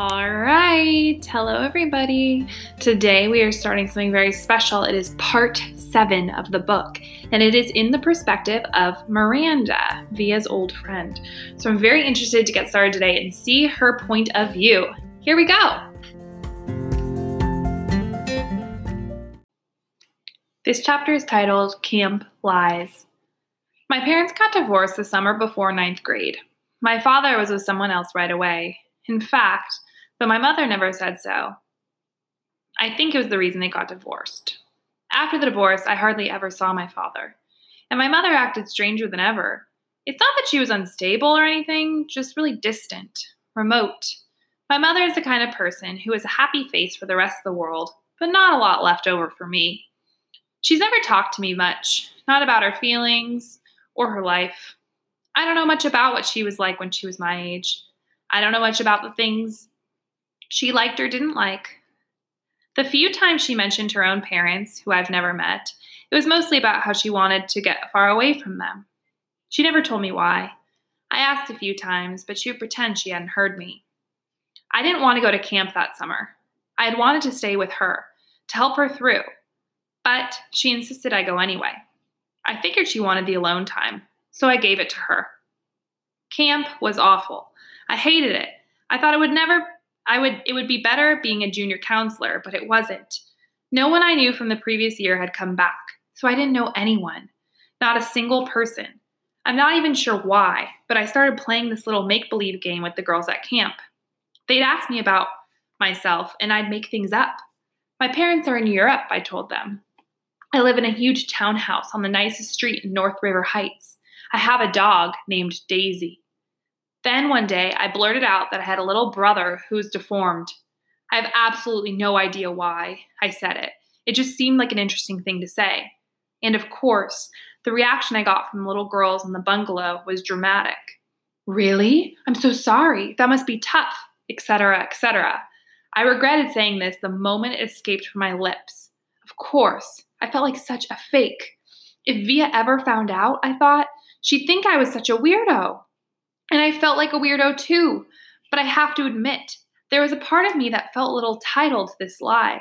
All right. Hello, everybody. Today we are starting something very special. It is part seven of the book, and it is in the perspective of Miranda, Via's old friend. So I'm very interested to get started today and see her point of view. Here we go. This chapter is titled Camp Lies. My parents got divorced the summer before ninth grade. My father was with someone else right away. In fact, but my mother never said so. I think it was the reason they got divorced. After the divorce, I hardly ever saw my father, and my mother acted stranger than ever. It's not that she was unstable or anything, just really distant, remote. My mother is the kind of person who has a happy face for the rest of the world, but not a lot left over for me. She's never talked to me much, not about her feelings or her life. I don't know much about what she was like when she was my age. I don't know much about the things she liked or didn't like. The few times she mentioned her own parents, who I've never met, it was mostly about how she wanted to get far away from them. She never told me why. I asked a few times, but she would pretend she hadn't heard me. I didn't want to go to camp that summer. I had wanted to stay with her, to help her through, but she insisted I go anyway. I figured she wanted the alone time, so I gave it to her. Camp was awful. I hated it. I thought it would never I would it would be better being a junior counselor, but it wasn't. No one I knew from the previous year had come back, so I didn't know anyone. Not a single person. I'm not even sure why, but I started playing this little make believe game with the girls at camp. They'd ask me about myself, and I'd make things up. My parents are in Europe, I told them. I live in a huge townhouse on the nicest street in North River Heights. I have a dog named Daisy. Then one day I blurted out that I had a little brother who's deformed. I have absolutely no idea why I said it. It just seemed like an interesting thing to say. And of course, the reaction I got from the little girls in the bungalow was dramatic. Really? I'm so sorry. That must be tough, etc., etc. I regretted saying this the moment it escaped from my lips. Of course, I felt like such a fake. If Via ever found out, I thought, she'd think I was such a weirdo. And I felt like a weirdo too. But I have to admit, there was a part of me that felt a little titled to this lie.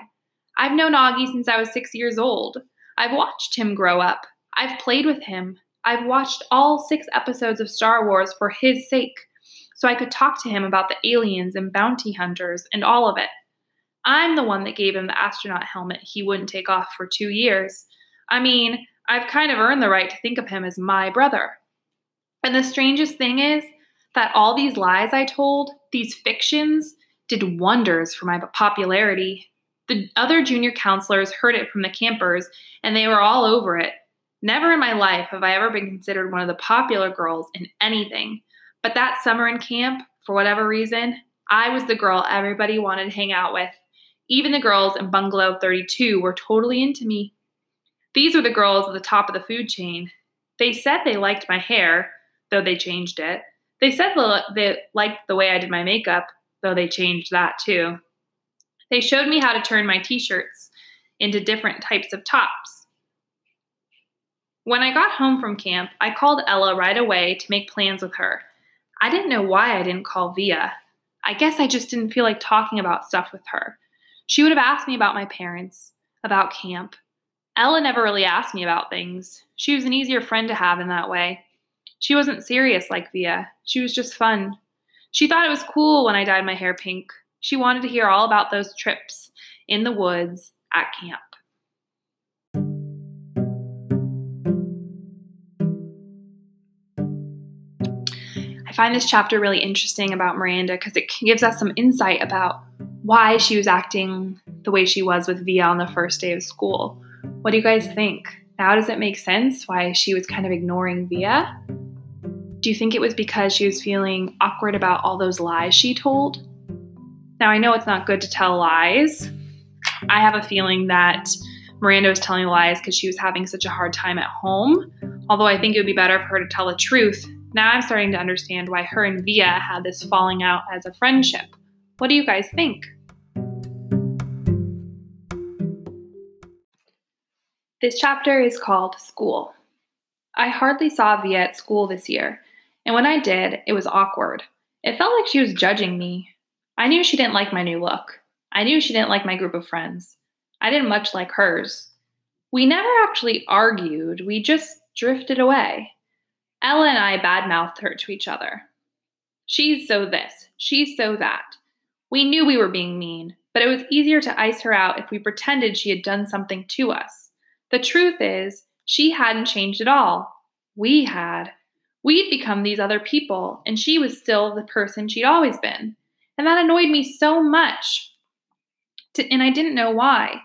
I've known Augie since I was six years old. I've watched him grow up. I've played with him. I've watched all six episodes of Star Wars for his sake, so I could talk to him about the aliens and bounty hunters and all of it. I'm the one that gave him the astronaut helmet he wouldn't take off for two years. I mean, I've kind of earned the right to think of him as my brother. And the strangest thing is, that all these lies I told, these fictions, did wonders for my popularity. The other junior counselors heard it from the campers, and they were all over it. Never in my life have I ever been considered one of the popular girls in anything. But that summer in camp, for whatever reason, I was the girl everybody wanted to hang out with. Even the girls in Bungalow 32 were totally into me. These were the girls at the top of the food chain. They said they liked my hair, though they changed it. They said they liked the way I did my makeup, though they changed that too. They showed me how to turn my t shirts into different types of tops. When I got home from camp, I called Ella right away to make plans with her. I didn't know why I didn't call Via. I guess I just didn't feel like talking about stuff with her. She would have asked me about my parents, about camp. Ella never really asked me about things. She was an easier friend to have in that way. She wasn't serious like Via, she was just fun. She thought it was cool when I dyed my hair pink. She wanted to hear all about those trips in the woods at camp. I find this chapter really interesting about Miranda because it gives us some insight about why she was acting the way she was with Via on the first day of school. What do you guys think? Now, does it make sense why she was kind of ignoring Via? Do you think it was because she was feeling awkward about all those lies she told? Now, I know it's not good to tell lies. I have a feeling that Miranda was telling lies because she was having such a hard time at home, although I think it would be better for her to tell the truth. Now I'm starting to understand why her and Via had this falling out as a friendship. What do you guys think? This chapter is called School. I hardly saw Via at school this year, and when I did, it was awkward. It felt like she was judging me. I knew she didn't like my new look. I knew she didn't like my group of friends. I didn't much like hers. We never actually argued, we just drifted away. Ella and I badmouthed her to each other. She's so this, she's so that. We knew we were being mean, but it was easier to ice her out if we pretended she had done something to us. The truth is, she hadn't changed at all. We had. We'd become these other people, and she was still the person she'd always been. And that annoyed me so much. And I didn't know why.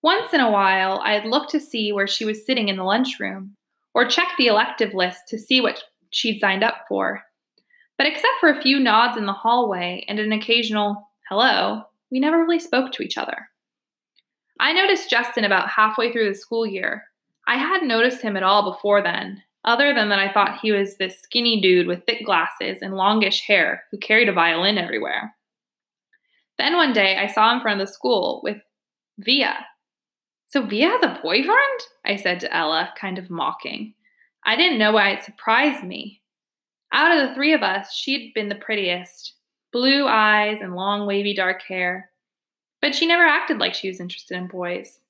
Once in a while, I'd look to see where she was sitting in the lunchroom, or check the elective list to see what she'd signed up for. But except for a few nods in the hallway and an occasional hello, we never really spoke to each other. I noticed Justin about halfway through the school year. I hadn't noticed him at all before then, other than that I thought he was this skinny dude with thick glasses and longish hair who carried a violin everywhere. Then one day I saw him of the school with Via. So Via has a boyfriend? I said to Ella, kind of mocking. I didn't know why it surprised me. Out of the three of us, she'd been the prettiest blue eyes and long, wavy dark hair. But she never acted like she was interested in boys.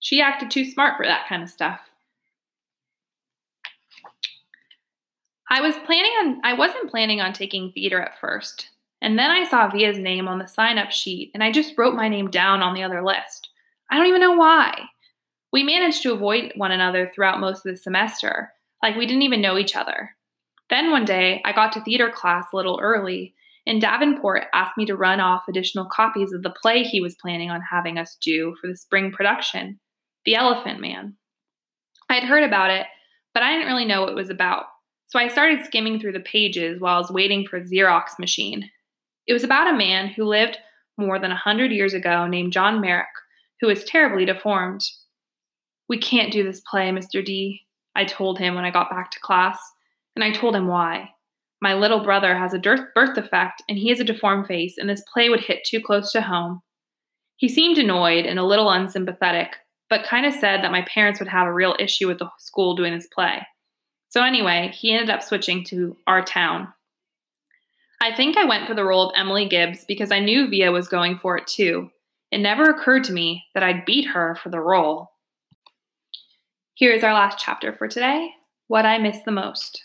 She acted too smart for that kind of stuff. I was planning on I wasn't planning on taking theater at first. And then I saw Via's name on the sign-up sheet and I just wrote my name down on the other list. I don't even know why. We managed to avoid one another throughout most of the semester, like we didn't even know each other. Then one day, I got to theater class a little early, and Davenport asked me to run off additional copies of the play he was planning on having us do for the spring production, The Elephant Man. I had heard about it, but I didn't really know what it was about, so I started skimming through the pages while I was waiting for the Xerox machine. It was about a man who lived more than a hundred years ago named John Merrick, who was terribly deformed. We can't do this play, Mr. D, I told him when I got back to class, and I told him why. My little brother has a birth defect and he has a deformed face, and this play would hit too close to home. He seemed annoyed and a little unsympathetic, but kind of said that my parents would have a real issue with the school doing this play. So, anyway, he ended up switching to our town. I think I went for the role of Emily Gibbs because I knew Via was going for it too. It never occurred to me that I'd beat her for the role. Here is our last chapter for today What I Miss the Most.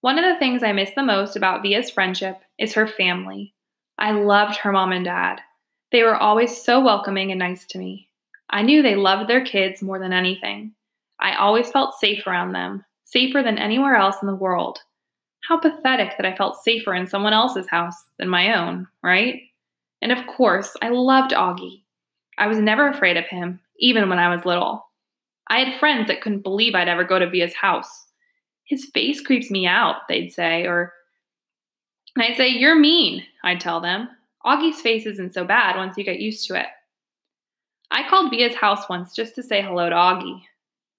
One of the things I miss the most about Via's friendship is her family. I loved her mom and dad. They were always so welcoming and nice to me. I knew they loved their kids more than anything. I always felt safe around them, safer than anywhere else in the world. How pathetic that I felt safer in someone else's house than my own, right? And of course, I loved Augie. I was never afraid of him, even when I was little. I had friends that couldn't believe I'd ever go to Via's house his face creeps me out, they'd say, or I'd say, You're mean, I'd tell them. Augie's face isn't so bad once you get used to it. I called Via's house once just to say hello to Augie.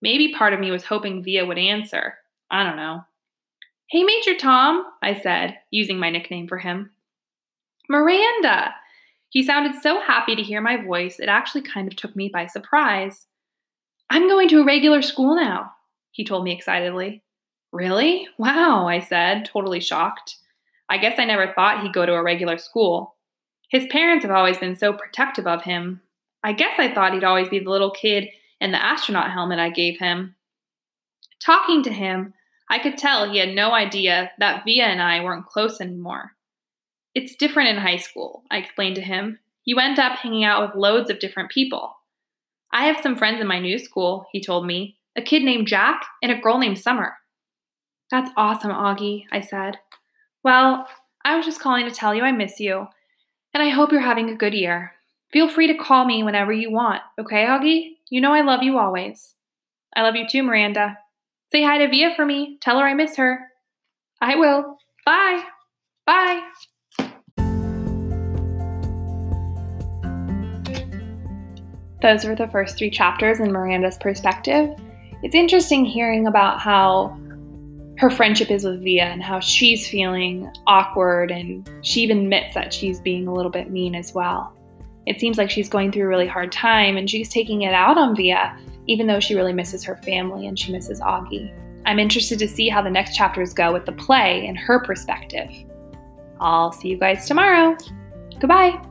Maybe part of me was hoping Via would answer. I don't know. Hey, Major Tom, I said, using my nickname for him. Miranda! He sounded so happy to hear my voice, it actually kind of took me by surprise. I'm going to a regular school now, he told me excitedly. Really? Wow, I said, totally shocked. I guess I never thought he'd go to a regular school. His parents have always been so protective of him. I guess I thought he'd always be the little kid in the astronaut helmet I gave him. Talking to him, I could tell he had no idea that Via and I weren't close anymore. It's different in high school, I explained to him. You end up hanging out with loads of different people. I have some friends in my new school, he told me a kid named Jack and a girl named Summer. That's awesome, Augie, I said. Well, I was just calling to tell you I miss you, and I hope you're having a good year. Feel free to call me whenever you want, okay, Augie? You know I love you always. I love you too, Miranda. Say hi to Via for me. Tell her I miss her. I will. Bye. Bye. Those were the first three chapters in Miranda's perspective. It's interesting hearing about how her friendship is with Via and how she's feeling awkward, and she even admits that she's being a little bit mean as well. It seems like she's going through a really hard time and she's taking it out on Via, even though she really misses her family and she misses Augie. I'm interested to see how the next chapters go with the play and her perspective. I'll see you guys tomorrow. Goodbye.